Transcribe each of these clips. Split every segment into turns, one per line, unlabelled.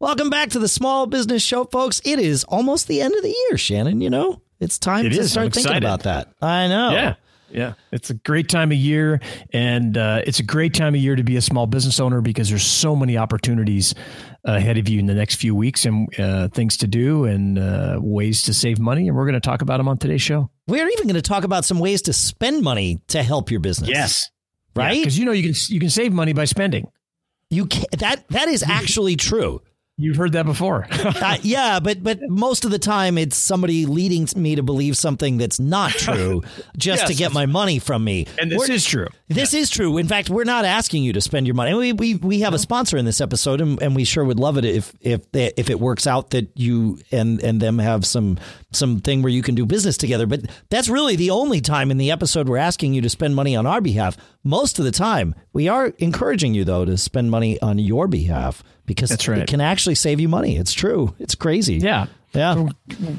Welcome back to the Small Business Show, folks. It is almost the end of the year, Shannon. You know, it's time
It
to
is.
start thinking about that. I know.
Yeah. Yeah. It's a great time of year. And uh, it's a great time of year to be a small business owner because there's so many opportunities ahead of you in the next few weeks and uh, things to do and uh, ways to save money. And we're going to talk about them on today's show.
We're even going to talk about some ways to spend money to help your business. Yes, right?
Because you know you can you can save money by spending.
You can, that that is actually true.
You've heard that before.
Uh, yeah, but but most of the time it's somebody leading me to believe something that's not true just to get my money from me.
and this
We're-
is true.
This is true. In fact, we're not asking you to spend your money. We we, we have a sponsor in this episode, and, and we sure would love it if if they, if it works out that you and and them have some some thing where you can do business together. But that's really the only time in the episode we're asking you to spend money on our behalf. Most of the time, we are encouraging you though to spend money on your behalf because
That's right.
it can actually save you money. It's true. It's crazy.
Yeah.
Yeah.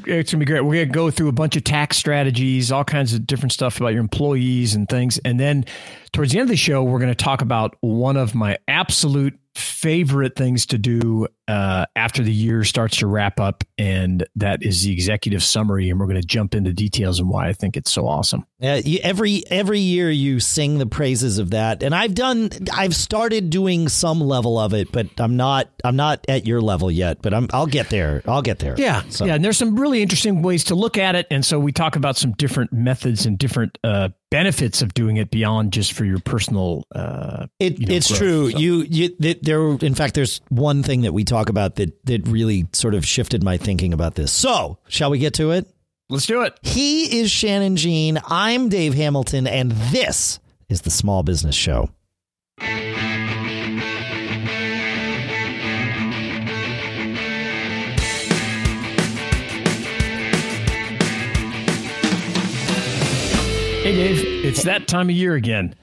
It's gonna be great. We're gonna go through a bunch of tax strategies, all kinds of different stuff about your employees and things, and then towards the end of the show, we're gonna talk about one of my absolute favorite things to do uh, after the year starts to wrap up, and that is the executive summary. And we're gonna jump into details and why I think it's so awesome.
Yeah, you, every every year you sing the praises of that, and I've done. I've started doing some level of it, but I'm not. I'm not at your level yet. But I'm. I'll get there. I'll get there.
Yeah,
So-
yeah, and there's some really interesting ways to look at it, and so we talk about some different methods and different uh, benefits of doing it beyond just for your personal. Uh,
It,
you know,
it's
growth,
true.
so.
You, you there. In fact, there's one thing that we talk about that that really sort of shifted my thinking about this. So, shall we get to it?
Let's do it.
He is Shannon Jean. I'm Dave Hamilton, and this is the Small Business Show.
Hey, Dave, it's that time of year again.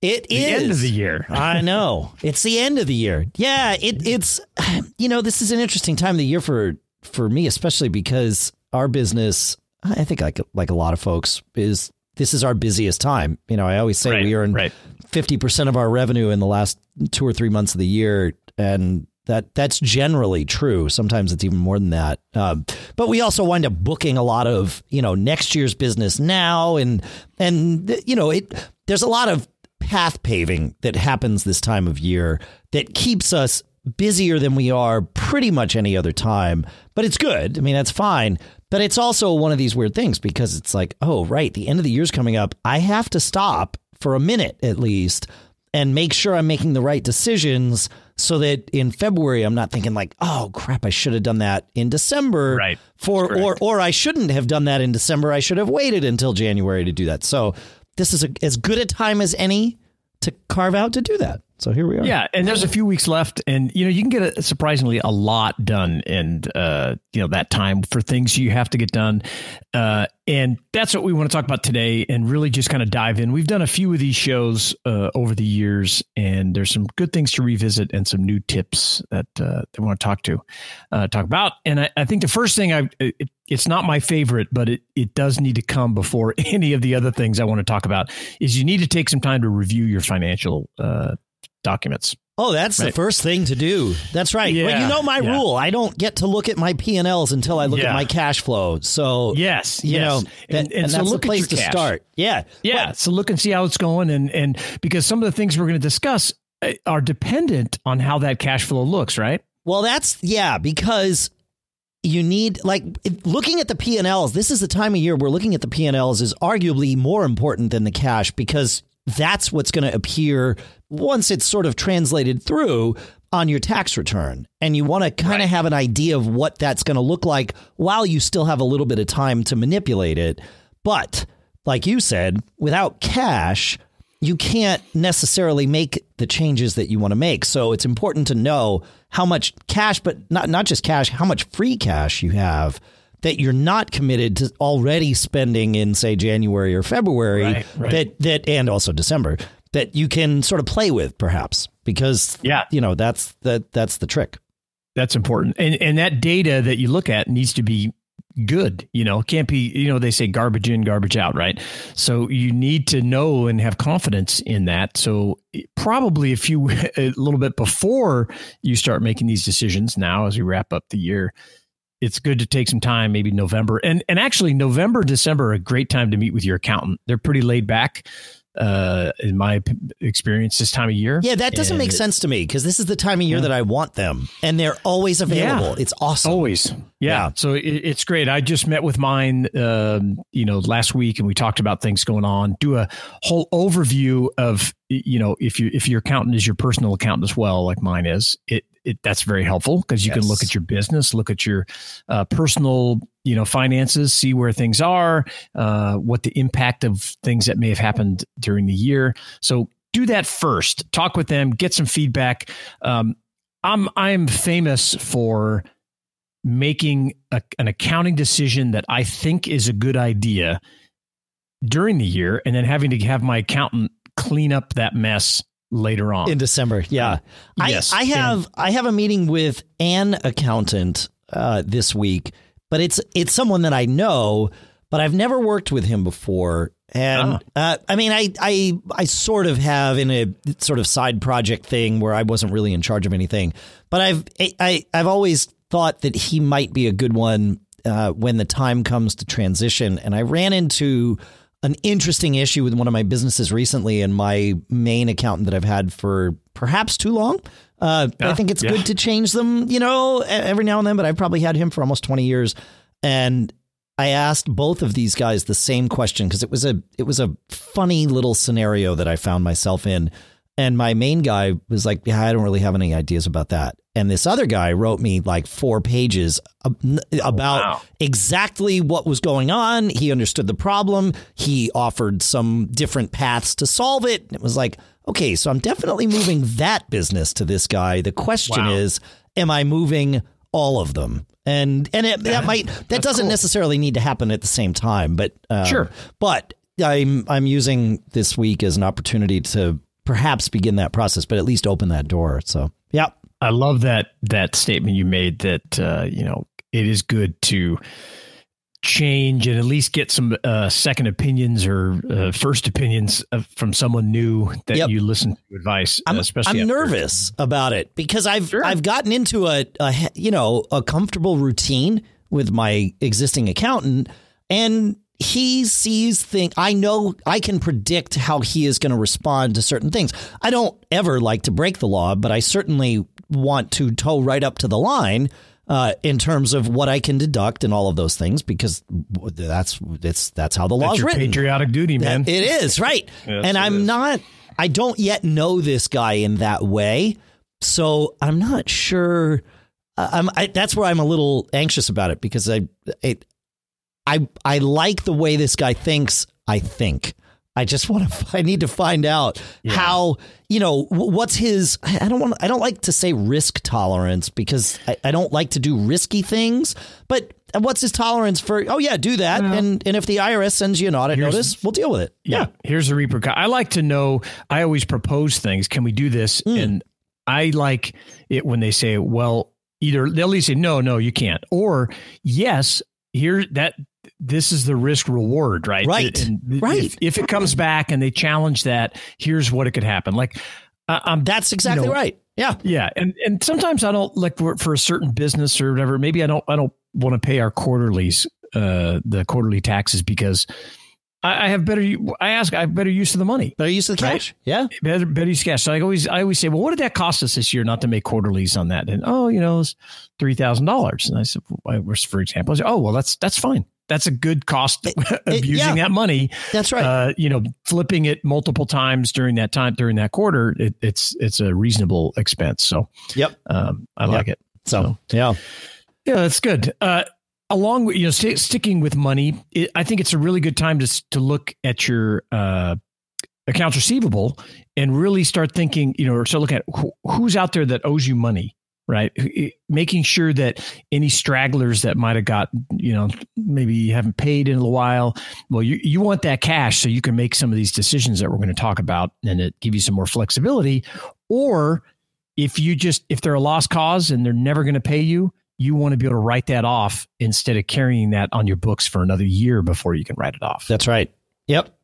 It
The
is
end of the year.
I know. It's the end of the year. Yeah, it, it's you know, this is an interesting time of the year for for me especially because our business, I think like like a lot of folks is this is our busiest time. You know, I always say
Right,
we earn
right.
50% of our revenue in the last 2 or 3 months of the year and that that's generally true. Sometimes it's even more than that. Um, but we also wind up booking a lot of you know next year's business now, and and you know it. There's a lot of path paving that happens this time of year that keeps us busier than we are pretty much any other time. But it's good. I mean, that's fine. But it's also one of these weird things because it's like, oh, right, the end of the year's coming up. I have to stop for a minute at least and make sure I'm making the right decisions so that in February I'm not thinking like, oh crap, I should have done that in December.
Right.
For or or I shouldn't have done that in December. I should have waited until January to do that. So this is a, as good a time as any to carve out to do that. So here we are.
Yeah, and there's a few weeks left, and you know you can get a, surprisingly a lot done, and uh, you know that time for things you have to get done, uh, and that's what we want to talk about today, and really just kind of dive in. We've done a few of these shows uh, over the years, and there's some good things to revisit and some new tips that uh, we want to talk to uh, talk about. And I, I think the first thing I it, it's not my favorite, but it it does need to come before any of the other things I want to talk about. Is you need to take some time to review your financial uh, documents.
Oh, that's the first thing to do. That's right. well, you know my
yeah.
rule. I don't get to look at my P and Ls until I look at my cash flow. So
Yes,
you
yes.
know, that,
And-
and,
and so
that's
look
the
at
place
your
to
cash.
start. Yeah,
Yeah. so look and see how it's going, and and because some of the things we're going to discuss uh, are dependent on how that cash flow looks, right?
Well, that's yeah, because you need like if- looking at the P&Ls. This is the time of year where looking at the P&Ls is arguably more important than the cash because that's what's going to appear once it's sort of translated through on your tax return. And you want to kind of
Right.
have an idea of what that's going to look like while you still have a little bit of time to manipulate it. But like you said, without cash, you can't necessarily make the changes that you want to make. So it's important to know how much cash, but not not just cash, how much free cash you have that you're not committed to already spending in say January or February
Right, right.
that that and also December that you can sort of play with perhaps because
Yeah.
you know that's that that's the trick.
That's important, and and that data that you look at needs to be good. You know, can't be, you know, they say garbage in, garbage out, right? So you need to know and have confidence in that. So eh, probably a few, a little bit before you start making these decisions now as we wrap up the year, it's good to take some time, maybe November. And, and actually, November, December a great time to meet with your accountant. They're pretty laid back uh, in my experience this time of year.
Yeah, that doesn't and make sense to me because this is the time of year yeah. that I want them, and they're always available. Yeah. It's awesome.
Always. Yeah. yeah. So it, it's great. I just met with mine, um, you know, last week, and we talked about things going on. Do a whole overview of, you know, if you if your accountant is your personal accountant as well, like mine is, it it, that's very helpful because you yes. can look at your business, look at your uh, personal, you know, finances, see where things are, uh, what the impact of things that may have happened during the year. So do that first. Talk with them, get some feedback. Um, I'm I'm famous for making a, an accounting decision that I think is a good idea during the year, and then having to have my accountant clean up that mess later on
in December. Yeah, yes. I, I have I have a meeting with an accountant uh, this week, but it's it's someone that I know, but I've never worked with him before. And uh-huh. uh, I mean, I, I I sort of have in a sort of side project thing where I wasn't really in charge of anything, but I've I I've always thought that he might be a good one uh, when the time comes to transition. And I ran into an interesting issue with one of my businesses recently, and my main accountant that I've had for perhaps too long. Uh, yeah, I think it's yeah. good to change them, you know, every now and then. But I've probably had him for almost twenty years, and I asked both of these guys the same question because it was a it was a funny little scenario that I found myself in. And my main guy was like, "Yeah, I don't really have any ideas about that." And this other guy wrote me like four pages about wow. exactly what was going on. He understood the problem. He offered some different paths to solve it. It was like, okay, so I'm definitely moving that business to this guy. The question wow. is, am I moving all of them? And and it, that might that doesn't cool. necessarily need to happen at the same time, but
um, sure.
But I'm I'm using this week as an opportunity to perhaps begin that process, but at least open that door. So, yeah.
I love that that statement you made that uh, you know it is good to change and at least get some uh, second opinions or uh, first opinions from someone new that yep. you listen to advice.
I'm,
especially
I'm nervous about it because I've sure. I've gotten into a, a you know a comfortable routine with my existing accountant and he sees things. I know I can predict how he is going to respond to certain things. I don't ever like to break the law, but I certainly want to toe right up to the line uh, in terms of what I can deduct and all of those things because that's it's that's how the law is written.
Patriotic duty, man.
It is right, yes, and I'm is. not. I don't yet know this guy in that way, so I'm not sure. I'm. I, that's where I'm a little anxious about it because I, it, I, I like the way this guy thinks. I think. I just want to. I need to find out yeah. how you know what's his. I don't want. I don't like to say risk tolerance because I, I don't like to do risky things. But what's his tolerance for? Oh yeah, do that. Yeah. And and if the IRS sends you an audit notice, we'll deal with it.
Yeah. yeah. Here's a repercussion. I like to know. I always propose things. Can we do this? Mm. And I like it when they say, well, either they'll at least say no, no, you can't, or yes, here that this is the risk reward, right?
Right.
And
right.
If, if, it comes back and they challenge that, here's what it could happen. Like,
uh, um, that's exactly you know, right. Yeah.
Yeah. And, and sometimes I don't like for, for a certain business or whatever, maybe I don't, I don't want to pay our quarterlies, uh, the quarterly taxes because I, have better, I ask, I have better use of the money.
Better use of the cash. Right?
Yeah. Better, better use of cash. So I always, I always say, well, what did that cost us this year not to make quarterlies on that? And, oh, you know, it's $3,000. And I said, for example, I said, oh, well, that's, that's fine that's a good cost of it, using yeah, that money.
That's right. Uh,
you know, flipping it multiple times during that time during that quarter, it, it's it's a reasonable expense. So,
yep,
um, I like it.
So, so, yeah,
yeah, that's good. Uh, along with you know st- sticking with money, it, I think it's a really good time to to look at your uh, accounts receivable and really start thinking. You know, or start looking at who, who's out there that owes you money right? Making sure that any stragglers that might have got, you know, maybe you haven't paid in a while. Well, you, you want that cash so you can make some of these decisions that we're going to talk about and it give you some more flexibility. Or if you just, if they're a lost cause and they're never going to pay you, you want to be able to write that off instead of carrying that on your books for another year before you can write it off.
That's right. Yep.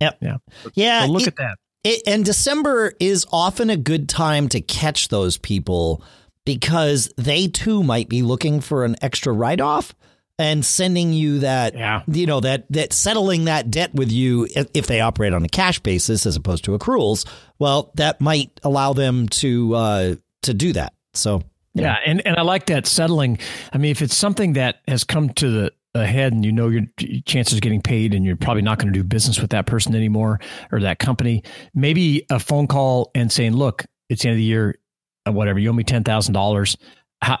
Yep.
Yeah.
Yeah.
So look
it-
at that.
It, and December is often a good time to catch those people because they too might be looking for an extra write off and sending you that
Yeah.
you know that that settling that debt with you if, if they operate on a cash basis as opposed to accruals well that might allow them to uh to do that so
Yeah, and and I like that settling. I mean, if it's something that has come to the ahead and you know your chances of getting paid and you're probably not going to do business with that person anymore or that company, maybe a phone call and saying, "Look, it's the end of the year, uh, whatever. You owe me ten thousand dollars.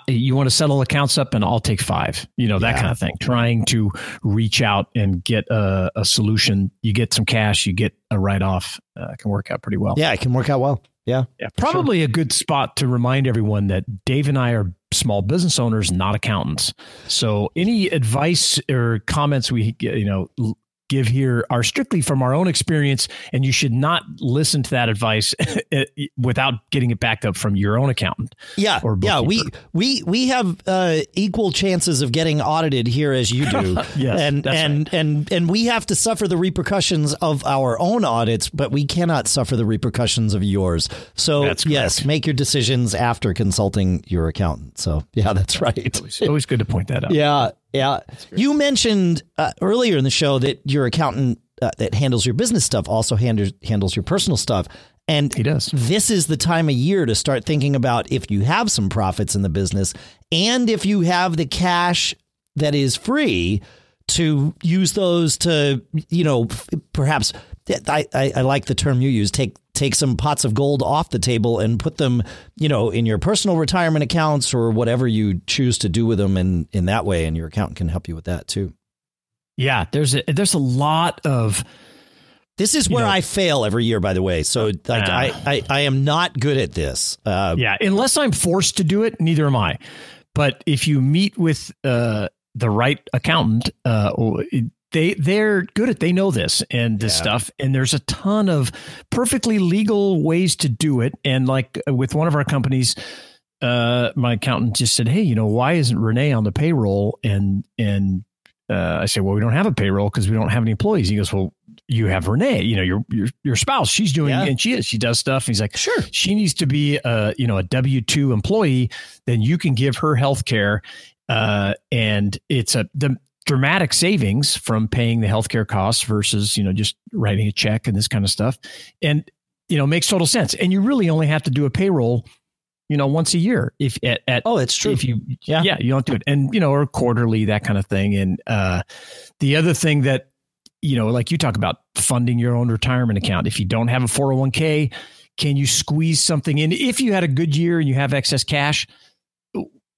You want to settle accounts up, and I'll take five. You know that
Yeah.
kind of thing. Trying to reach out and get a, a solution. You get some cash, you get a write off. Uh, can work out pretty well.
yeah it can work out well yeah
Yeah, probably a good spot to remind everyone that Dave and I are small business owners, not accountants. So any advice or comments we you know l- give here are strictly from our own experience, and you should not listen to that advice without getting it backed up from your own accountant.
yeah
Or
yeah we we we have uh equal chances of getting audited here as you do.
Yes,
and and and and we have to suffer the repercussions of our own audits but we cannot suffer the repercussions of yours. So yes make your decisions after consulting your accountant. So yeah that's right.
It's always good to point that out.
Yeah, yeah. You mentioned uh, earlier in the show that your accountant uh, that handles your business stuff also handles handles your personal stuff, and
He does.
This is the time of year to start thinking about if you have some profits in the business, and if you have the cash that is free to use those to you know f- perhaps I, I, I like the term you use take take some pots of gold off the table and put them you know in your personal retirement accounts or whatever you choose to do with them in in that way and your accountant can help you with that too
Yeah, there's a there's a lot of
this is where
know-
I fail every year by the way so like
Ah.
I, I I am not good at this uh,
Yeah, unless I'm forced to do it, neither am I. But if you meet with uh, the right accountant, uh, they they're good at they know this and this
Yeah.
stuff, and there's a ton of perfectly legal ways to do it. And like with one of our companies, uh, my accountant just said, "Hey, you know, why isn't Renee on the payroll?" And and uh, I said, "Well, we don't have a payroll because we don't have any employees." He goes, "Well." You have Renee, you know your your your spouse. She's doing,
Yeah.
and she is. She does stuff. and He's like,
sure
she needs to be a you know a W two employee, then you can give her health care, uh, and it's a the dramatic savings from paying the healthcare costs versus you know just writing a check and this kind of stuff, and you know makes total sense. And you really only have to do a payroll, you know, once a year if at, at
oh it's true.
if you
Yeah.
yeah you don't do it. And you know or quarterly that kind of thing. And uh the other thing that you know like you talk about funding your own retirement account. If you don't have a 401k can you squeeze something in? If you had a good year and you have excess cash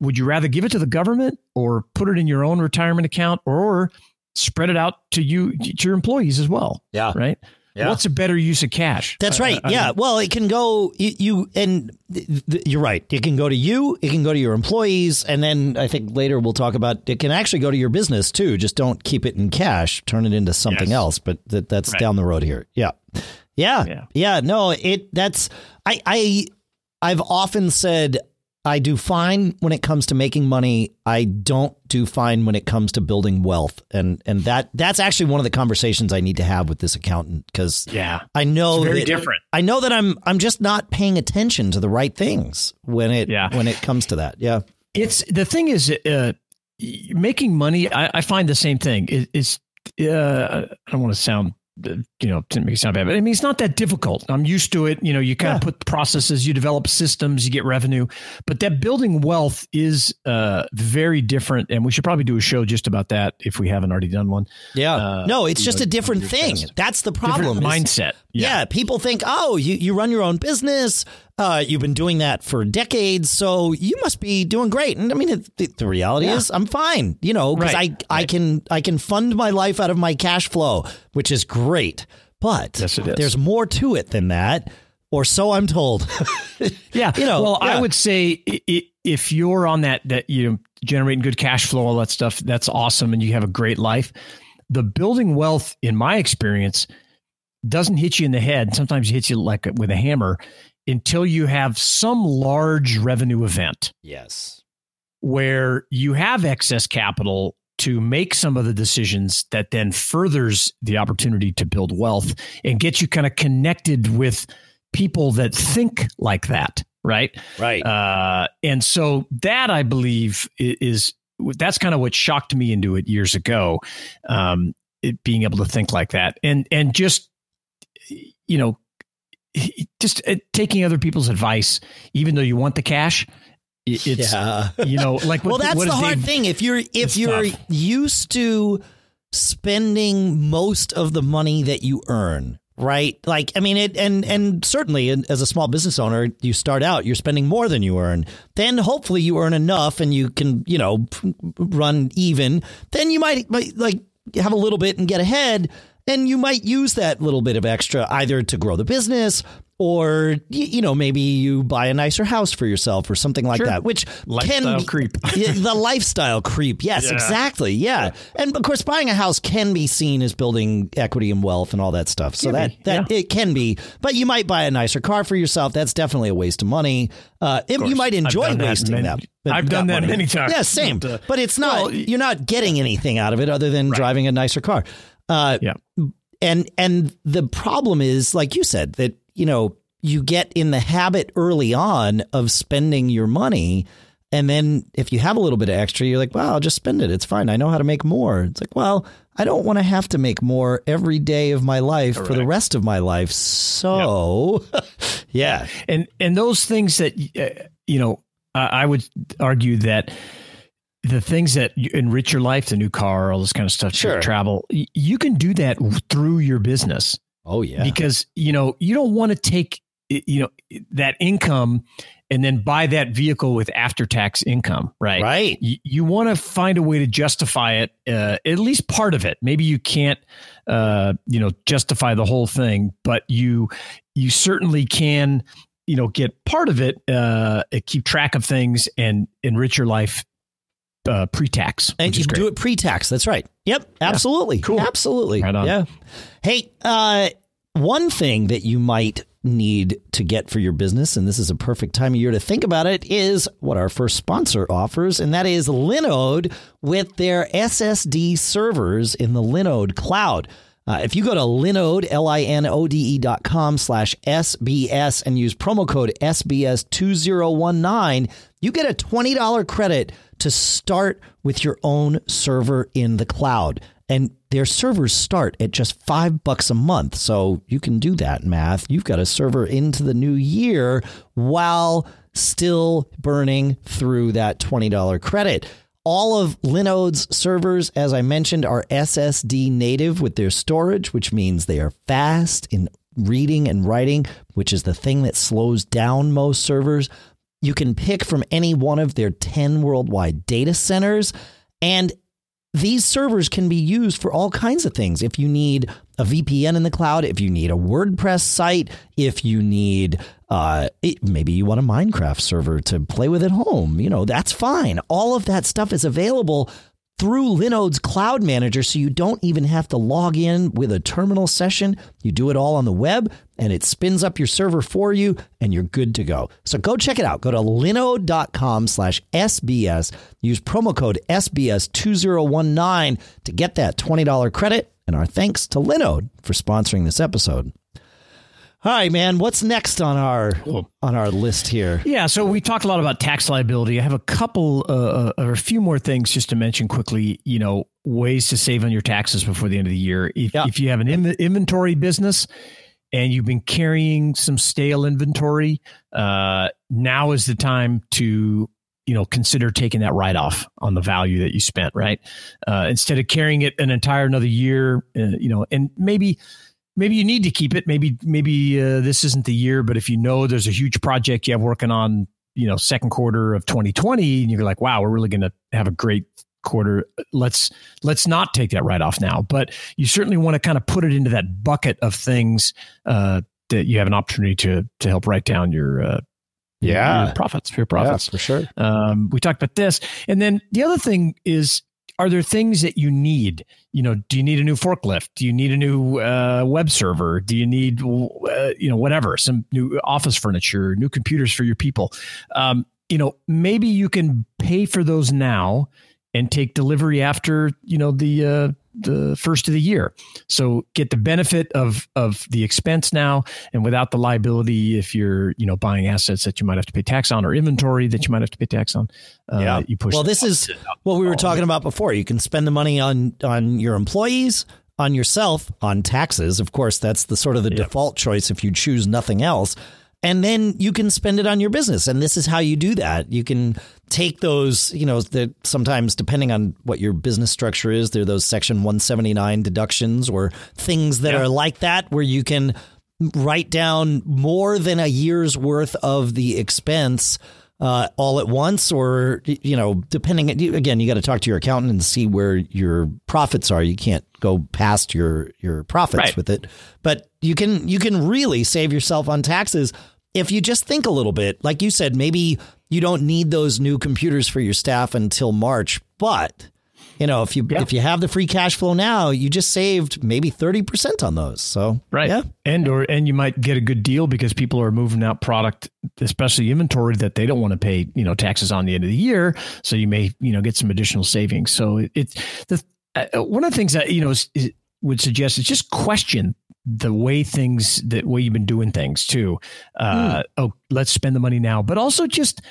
would you rather give it to the government or put it in your own retirement account or spread it out to you to your employees as well
yeah
right
Yeah.
what's a better use of cash
That's right.
I- I-
yeah. Well, it can go you, you and th- th- you're right. It can go to you. It can go to your employees, and then I think later we'll talk about it can actually go to your business too. Just don't keep it in cash. Turn it into something
Yes.
else. But that, that's
Right.
down the road here. Yeah. Yeah.
Yeah.
Yeah. No. It. That's. I. I. I've often said I do fine when it comes to making money. I don't do fine when it comes to building wealth, and and that that's actually one of the conversations I need to have with this accountant because
yeah
I know
It's very
that-
different.
I know that I'm I'm just not paying attention to the right things when it
Yeah.
when it comes to that. Yeah.
It's the thing is uh, making money. I, I find the same thing. It, it's uh, I don't want to sound you know to make it sound bad, but I mean it's not that difficult. I'm used to it. You know, you kind
Yeah.
of put processes, you develop systems, you get revenue, but that building wealth is uh, very different. And we should probably do a show just about that if we haven't already done one.
Yeah.
Uh,
no, it's just
know,
a different thing. That's the problem. is-
mindset.
yeah. people think, "Oh, you you run your own business. Uh, you've been doing that for decades, so you must be doing great." And I mean, the, the reality
Yeah.
is, I'm fine. You know, because
Right.
I I can I can fund my life out of my cash flow, which is great. But
Yes,
there's more to it than that, or so I'm told.
Yeah,
You know,
Well,
yeah.
I would say if you're on that that you know generating good cash flow, all that stuff, that's awesome, and you have a great life. The building wealth, in my experience, doesn't hit you in the head. Sometimes it hits you like with a hammer until you have some large revenue event.
yes.
where you have excess capital to make some of the decisions that then furthers the opportunity to build wealth and get you kind of connected with people that think like that right
Right.
uh, and so that i believe is that's kind of what shocked me into it years ago um, it, being able to think like that and and just you know just uh, taking other people's advice even though you want the cash it's
yeah.
you know like
well, that's
what
the hard
Dave-
thing. If you're if you're
tough.
used to spending most of the money that you earn, right? Like, I mean, it and and certainly as a small business owner, you start out you're spending more than you earn. Then hopefully you earn enough and you can you know run even. Then you might, might like have a little bit and get ahead. And you might use that little bit of extra either to grow the business or, you know, maybe you buy a nicer house for yourself or something like
Sure.
that, which
Lifestyle
can
creep.
The lifestyle creep. Yes,
Yeah.
exactly. Yeah. And of course, buying a house can be seen as building equity and wealth and all that stuff. So that that it can be, but you might buy a nicer car for yourself. That's definitely a waste of money. Uh, it- you might enjoy
that
wasting
many-
that. but
I've done that many times.
Yeah, same.
But, uh,
But it's not.
well,
you're not getting anything out of it other than driving a nicer car. Uh,
Yeah.
and and the problem is like you said that you know you get in the habit early on of spending your money and then if you have a little bit of extra you're like well i'll just spend it. It's fine. I know how to make more. It's like well i don't want to have to make more every day of my life for the rest of my life. So yeah.
and and those things that uh, you know I I would argue that the things that enrich your life the new car all this kind of stuff
Sure.
travel you can do that through your business.
Oh yeah.
Because you know you don't want to take you know that income and then buy that vehicle with after tax income right?
Right.
You, you want to find a way to justify it uh, at least part of it. Maybe you can't uh, you know justify the whole thing but you you certainly can you know get part of it uh, keep track of things and enrich your life uh, pre-tax
and you
great.
do it pre-tax. That's right. Yep, absolutely.
Cool.
Absolutely.
Right on.
Yeah. Hey, uh, one thing that you might need to get for your business, and this is a perfect time of year to think about it, is what our first sponsor offers, and that is Linode with their SSD servers in the Linode cloud. Uh, if you go to linode, L-I-N-O-D-E dot com slash SBS and use promo code SBS2019, you get a $20 credit to start with your own server in the cloud. And their servers start at just five bucks a month. So you can do that math. You've got a server into the new year while still burning through that $20 credit. All of Linode's servers, as I mentioned, are SSD native with their storage, which means they are fast in reading and writing, which is the thing that slows down most servers. You can pick from any one of their 10 worldwide data centers. And these servers can be used for all kinds of things. If you need a VPN in the cloud, if you need a WordPress site, if you need uh, it, maybe you want a Minecraft server to play with at home, you know, that's fine. All of that stuff is available through Linode's cloud manager so you don't even have to log in with a terminal session. You do it all on the web and it spins up your server for you and you're good to go. So go check it out. Go to linode.com slash SBS. Use promo code SBS2019 to get that $20 credit. And our thanks to Linode for sponsoring this episode. All right, man. What's next on our on our list here?
Yeah, so we talked a lot about tax liability. I have a couple uh, or a few more things just to mention quickly. You know, ways to save on your taxes before the end of the year. If,
Yeah.
if you have an in- inventory business and you've been carrying some stale inventory, uh, now is the time to you know consider taking that write off on the value that you spent. Right, uh, instead of carrying it an entire another year. Uh, you know, and maybe maybe you need to keep it. Maybe maybe uh, this isn't the year, but if you know there's a huge project you have working on, you know, second quarter of 2020, and you're like, wow, we're really going to have a great quarter. Let's let's not take that write off now. But you certainly want to kind of put it into that bucket of things uh, that you have an opportunity to to help write down your. Uh,
Yeah.
your profits, your profits.
for sure.
Um, we talked about this, and then the other thing is, are there things that you need? You know, do you need a new forklift? Do you need a new uh, web server? Do you need, uh, you know, whatever, some new office furniture, new computers for your people? Um, you know, maybe you can pay for those now and take delivery after, you know, the uh, the first of the year. So get the benefit of of the expense now and without the liability if you're, you know, buying assets that you might have to pay tax on or inventory that you might have to pay tax on.
Uh, yeah. you push Well, this is what we were talking about before. You can spend the money on on your employees, on yourself, on taxes. Of course, that's the sort of the default choice if you choose nothing else and then you can spend it on your business. And this is how you do that. You can take those, you know, that sometimes depending on what your business structure is, there are those section 179 deductions or things that yeah. are like that where you can write down more than a year's worth of the expense uh, all at once, or you know, depending again, you got to talk to your accountant and see where your profits are. You can't go past your your profits right. with it, but you can you can really save yourself on taxes if you just think a little bit. Like you said, maybe you don't need those new computers for your staff until March, but you know, if you yeah. if you have the free cash flow now, you just saved maybe 30% on those. So,
right. Yeah. And or and you might get a good deal because people are moving out product, especially inventory that they don't want to pay, you know, taxes on the end of the year, so you may, you know, get some additional savings. So, it's the uh, one of the things that, you know, is, is, would suggest is just question the way things the way you've been doing things too. Uh, mm. oh, let's spend the money now, but also just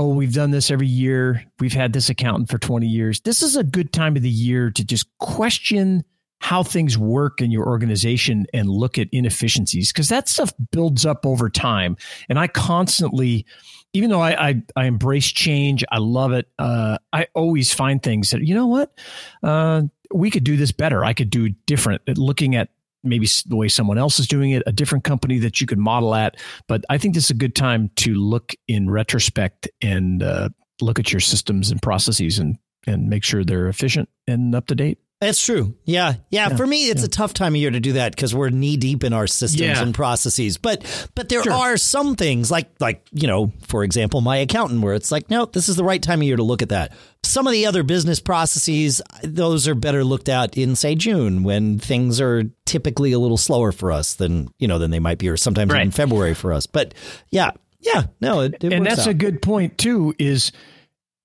oh, we've done this every year. We've had this accountant for 20 years. This is a good time of the year to just question how things work in your organization and look at inefficiencies because that stuff builds up over time. And I constantly, even though I, I, I embrace change, I love it. Uh, I always find things that, you know what, uh, we could do this better. I could do different. Looking at maybe the way someone else is doing it, a different company that you could model at. But I think this is a good time to look in retrospect and uh, look at your systems and processes and and make sure they're efficient and up to date.
That's true. Yeah. yeah. yeah. For me, it's yeah. a tough time of year to do that because we're knee deep in our systems yeah. and processes. But but there sure. are some things like like, you know, for example, my accountant where it's like, no, this is the right time of year to look at that. Some of the other business processes, those are better looked at in say June when things are typically a little slower for us than, you know, than they might be or sometimes right. in February for us. But yeah, yeah, no, it,
it and that's out. a good point too. Is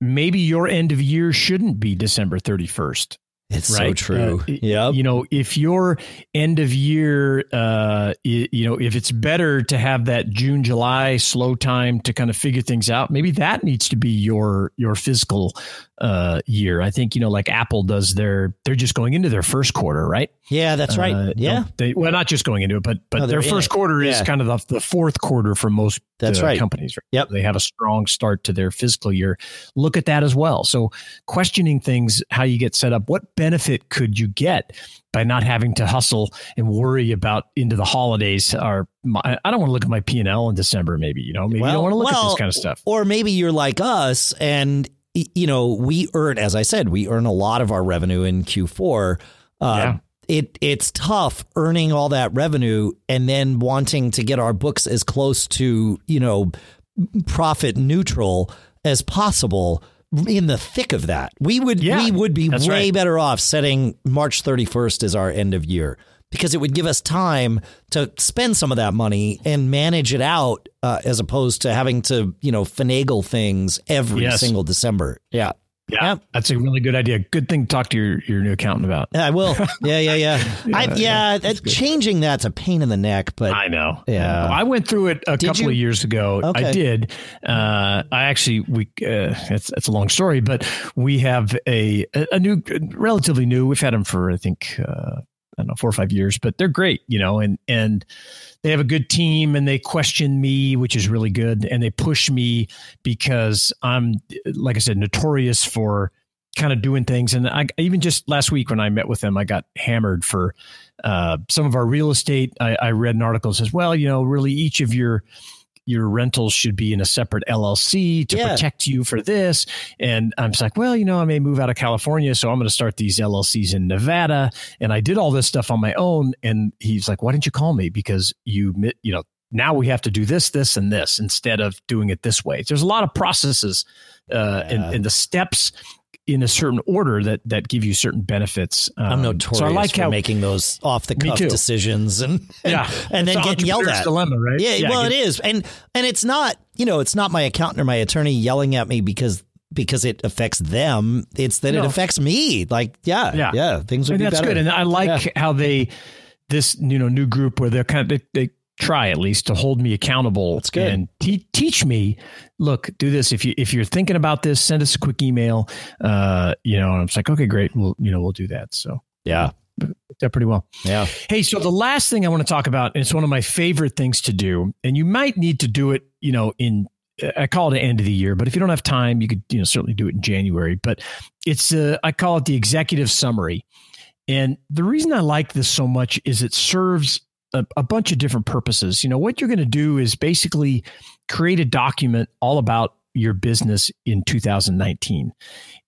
maybe your end of year shouldn't be December thirty first.
It's right? so true. Uh, yeah.
You know, if your end of year, uh, you know, if it's better to have that June, July slow time to kind of figure things out, maybe that needs to be your your fiscal uh, year. I think you know, like Apple does their, they're just going into their first quarter, right?
Yeah, that's right. Uh, yeah,
they, well, not just going into it, but but no, their first quarter is kind of the, the, fourth quarter for most
that's uh, right.
companies. Right? Yep, they have a strong start to their fiscal year. Look at that as well. So questioning things, how you get set up, what benefit could you get by not having to hustle and worry about into the holidays or I don't want to look at my P and L in December. Maybe you know, maybe well, you don't want to look well, at this kind of stuff.
Or maybe you're like us, and you know, we earn, as I said, we earn a lot of our revenue in Q4. Uh, yeah. It it's tough earning all that revenue and then wanting to get our books as close to you know profit neutral as possible in the thick of that. We would yeah, we would be way right. better off setting March 31st as our end of year because it would give us time to spend some of that money and manage it out uh, as opposed to having to, you know, finagle things every yes. single December. Yeah.
Yeah, yeah, that's a really good idea. Good thing to talk to your, your new accountant about.
Yeah, I will. Yeah, yeah, yeah. yeah, I, yeah, yeah changing that's a pain in the neck, but
I know.
Yeah,
I went through it a did couple you? of years ago. Okay. I did. Uh, I actually we uh, it's it's a long story, but we have a a new, relatively new. We've had them for I think uh, I don't know, four or five years, but they're great, you know, and, and they have a good team and they question me, which is really good. And they push me because I'm, like I said, notorious for kind of doing things. And I even just last week when I met with them, I got hammered for uh, some of our real estate. I, I read an article that says, well, you know, really each of your your rentals should be in a separate LLC to yeah. protect you for this. And I'm just like, well, you know, I may move out of California, so I'm going to start these LLCs in Nevada. And I did all this stuff on my own. And he's like, why didn't you call me? Because you, you know, now we have to do this, this, and this instead of doing it this way. There's a lot of processes uh, yeah. and, and the steps in a certain order that that give you certain benefits.
Um, I'm notorious so I like for how, making those off the cuff decisions and
yeah,
and then getting yelled at.
Dilemma, right?
Yeah, yeah well, it is, and and it's not you know it's not my accountant or my attorney yelling at me because because it affects them. It's that no. it affects me. Like yeah, yeah, yeah things would
and
be
that's
better.
good, and I like yeah. how they this you know new group where they're kind of they, they try at least to hold me accountable
That's good.
and te- teach me look do this. If you if you're thinking about this send us a quick email. Uh you know and i'm like okay great. We'll you know we'll do that. So
yeah.
that pretty well.
Yeah.
Hey so the last thing i want to talk about and it's one of my favorite things to do and you might need to do it you know in I call it the end of the year, but if you don't have time, you could you know certainly do it in January. But it's uh, I call it the executive summary, and the reason I like this so much is it serves a, a bunch of different purposes. You know, what you're going to do is basically create a document all about your business in 2019.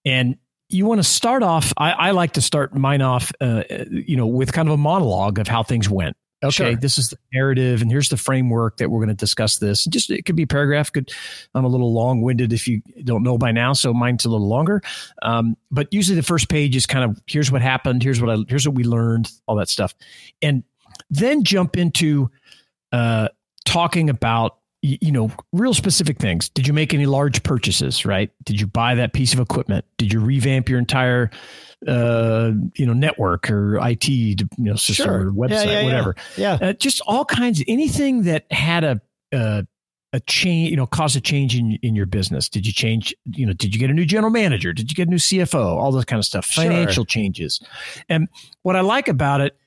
And you want to start off, I, I like to start mine off, uh, you know, with kind of a monologue of how things went. Okay, sure. this is the narrative, and here's the framework that we're going to discuss this. Just it could be a paragraph. Could I'm a little long winded if you don't know by now, so mine's a little longer. Um, but usually the first page is kind of here's what happened, here's what I here's what we learned, all that stuff, and then jump into uh, talking about you know real specific things. Did you make any large purchases right? Did you buy that piece of equipment? Did you revamp your entire uh, you know network or IT you know system sure. or website yeah, yeah, whatever?
Yeah,
yeah. Uh, just all kinds of anything that had a uh, a change you know cause a change in in your business. Did you change you know did you get a new general manager? Did you get a new CFO all those kind of stuff. Financial sure. changes. And what I like about it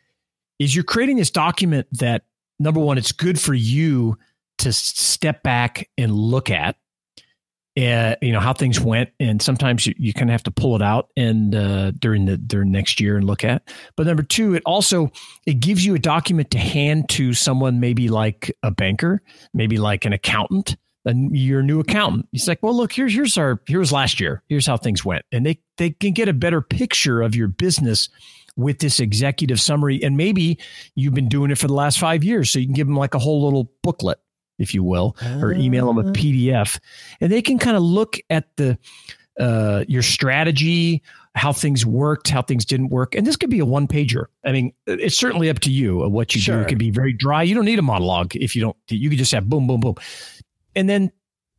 is you're creating this document that number one, it's good for you to step back and look at, uh, you know, how things went. And sometimes you, you kind of have to pull it out and uh, during the during next year and look at. But number two, it also it gives you a document to hand to someone maybe like a banker, maybe like an accountant and your new accountant. He's like, well, look, here's here's our here's last year. Here's how things went, and they they can get a better picture of your business with this executive summary. And maybe you've been doing it for the last five years. So you can give them like a whole little booklet, if you will, or email them a ah. PDF. And they can kind of look at the uh, your strategy, how things worked, how things didn't work. And this could be a one pager. I mean, it's certainly up to you what you sure. do. It could be very dry. You don't need a monologue if you don't, you could just have boom, boom, boom. And then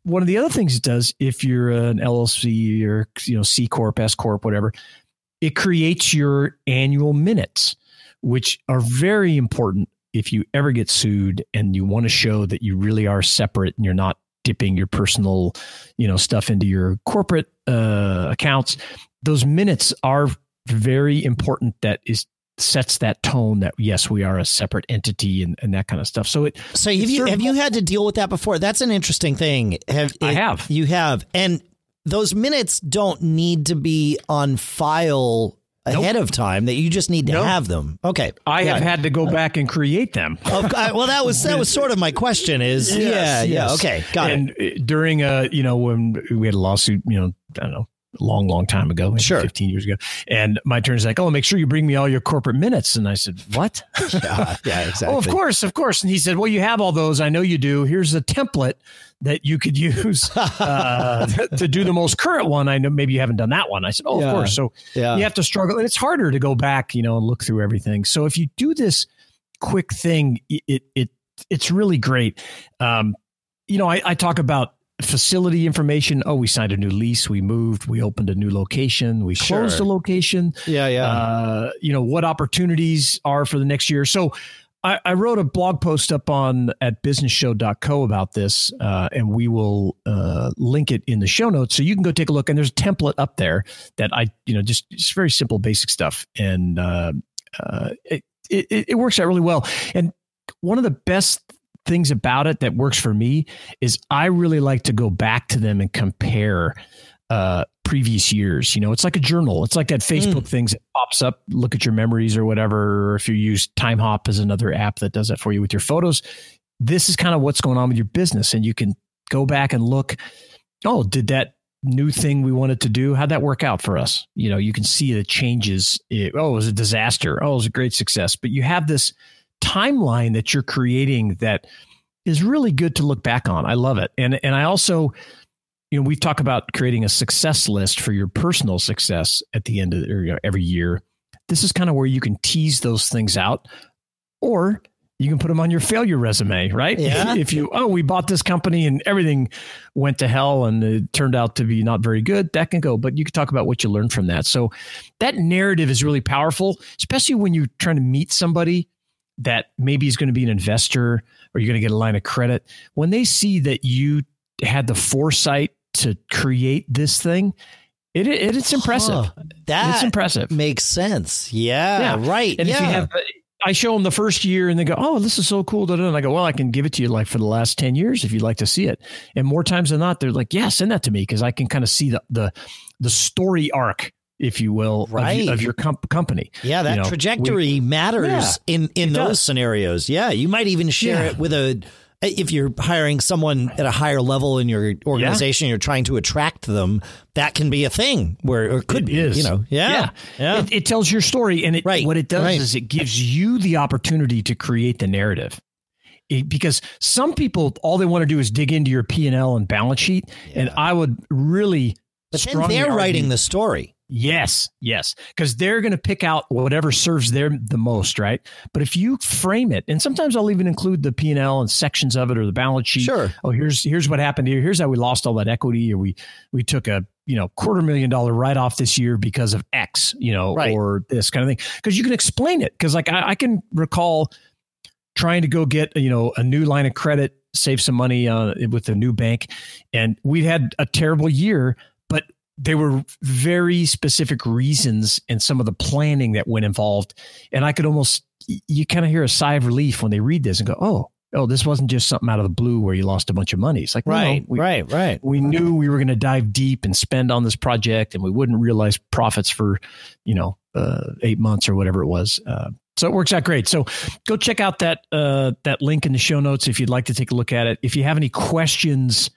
one of the other things it does, if you're an LLC or, you know, C Corp, S Corp, whatever, it creates your annual minutes, which are very important if you ever get sued and you want to show that you really are separate and you're not dipping your personal, you know, stuff into your corporate uh, accounts. Those minutes are very important. That is sets that tone that yes, we are a separate entity and, and that kind of stuff. So it.
So have you have you had to deal with that before? That's an interesting thing. Have
I have
you have and those minutes don't need to be on file ahead nope. of time that you just need to nope. have them. Okay.
I yeah. have had to go uh, back and create them.
Oh, well, that was that was sort of my question is yes, yeah, yes. yeah, okay. Got it.
and
it.
during a, you know, when we had a lawsuit, you know, I don't know, long, long time ago,
sure.
15 years ago. And my attorney's like, oh, make sure you bring me all your corporate minutes. And I said, what?
yeah, yeah, exactly.
oh, of course, of course. And he said, well, you have all those. I know you do. Here's a template that you could use uh, to do the most current one. I know maybe you haven't done that one. I said, oh, yeah. of course. So yeah. you have to struggle. And it's harder to go back, you know, and look through everything. So if you do this quick thing, it, it, it's really great. Um, you know, I, I talk about facility information. Oh, we signed a new lease. We moved. We opened a new location. We sure. closed a location.
Yeah, yeah.
Uh, you know what opportunities are for the next year. So I, I wrote a blog post up on at businessshow.co about this, uh, and we will uh, link it in the show notes so you can go take a look. And there's a template up there that I, you know, just just very simple, basic stuff, and uh, uh it, it it works out really well. And one of the best things about it that works for me is I really like to go back to them and compare uh, previous years. You know, it's like a journal. It's like that Facebook mm. things that pops up, look at your memories or whatever. Or if you use Timehop as another app that does that for you with your photos, this is kind of what's going on with your business. And you can go back and look, oh, did that new thing we wanted to do, how'd that work out for us? You know, you can see the changes. It, oh, it was a disaster. Oh, it was a great success. But you have this timeline that you're creating that is really good to look back on. I love it. And and I also you know, we talk about creating a success list for your personal success at the end of or, you know, every year. This is kind of where you can tease those things out, or you can put them on your failure resume, right?
Yeah.
if you, oh, we bought this company and everything went to hell and it turned out to be not very good, that can go. But you can talk about what you learned from that. So that narrative is really powerful, especially when you're trying to meet somebody that maybe is going to be an investor or you're going to get a line of credit. When they see that you had the foresight to create this thing, it, it it's impressive.
Huh. That
it's impressive.
makes sense. Yeah,
Yeah.
right.
And
yeah.
if you have, uh, I show them the first year and they go, "Oh, this is so cool." da, da, da. And I go, "Well, I can give it to you like for the last ten years if you'd like to see it." And more times than not, they're like, "Yeah, send that to me because I can kind of see the the the story arc, if you will, of,
Right.
y- of your comp- company."
yeah, that
you know,
trajectory matters
Yeah,
in in those
does.
scenarios. Yeah, you might even share
Yeah.
it with a if you're hiring someone at a higher level in your organization, you're trying to attract them. That can be a thing where or could
It
be,
is.
you know. Yeah, yeah.
It, it tells your story, and it,
Right,
what it does
right.
is it gives you the opportunity to create the narrative. It- because some people, all they want to do is dig into your P and L and balance sheet, and I would really.
but then they're
argue-
writing the story.
Yes, yes, because they're going to pick out whatever serves them the most, right? But if you frame it, and sometimes I'll even include the P and L and sections of it or the balance sheet.
Sure.
Oh, here's here's what happened here. Here's how we lost all that equity, or we we took a you know quarter million dollar write off this year because of X, you know,
Right.
or this kind of thing. Because you can explain it. Because like I, I can recall trying to go get you know a new line of credit, save some money uh, with a new bank, and we had a terrible year, there were very specific reasons and some of the planning that went involved, and I could almost you kind of hear a sigh of relief when they read this and go, oh. Oh, this wasn't just something out of the blue where you lost a bunch of money. It's like, no,
Right,
we,
right, right.
we knew we were going to dive deep and spend on this project and we wouldn't realize profits for you know uh, eight months or whatever it was uh, so it works out great so go check out that uh, that link in the show notes if you'd like to take a look at it if you have any questions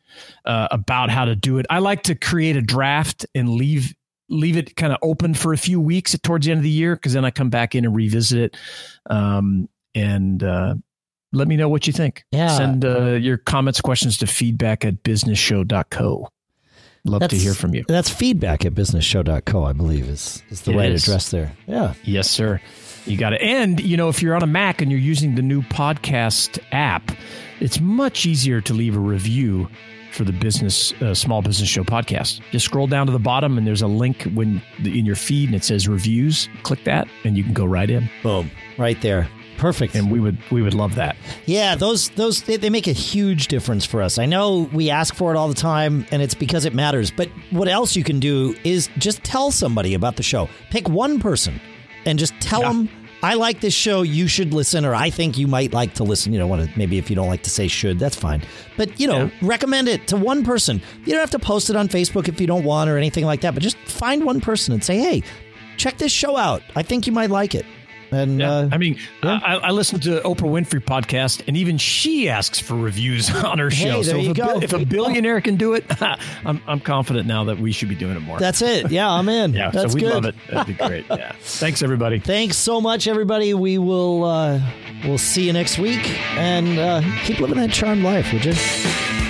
uh, about how to do it i like to create a draft and leave leave it kind of open for a few weeks towards the end of the year because then i come back in and revisit it um, and uh, let me know what you think
Yeah.
send uh, your comments questions to feedback at businessshow.co love to hear from you
That's feedback at businessshow.co, I believe, is, is the
It
right
is.
address there. Yeah.
Yes, sir. You got to. And, you know, if you're on a Mac and you're using the new podcast app, it's much easier to leave a review for the business uh, small business show podcast. Just scroll down to the bottom and there's a link when in your feed and it says reviews. Click that and you can go right in.
Boom. Right there. Perfect.
And we would we would love that.
Yeah, those those they, they make a huge difference for us. I know we ask for it all the time, and it's because it matters. But what else you can do is just tell somebody about the show. Pick one person and just tell
Yeah.
them, "I like this show. You should listen," or "I think you might like to listen." You know, want to maybe if you don't like to say "should," that's fine. But you know, recommend it to one person. You don't have to post it on Facebook if you don't want or anything like that. But just find one person and say, "Hey, check this show out. I think you might like it." And uh,
I mean, I, I listened to Oprah Winfrey podcast, and even she asks for reviews on her
Hey,
show. so if, a, if a billionaire can do it, I'm I'm confident now that we should be doing it more.
that's it. Yeah, I'm in.
yeah,
that's
so we
good.
love it. That'd be great. Yeah, thanks everybody.
Thanks so much, everybody. We will uh, we'll see you next week, and uh, keep living that charmed life, would you?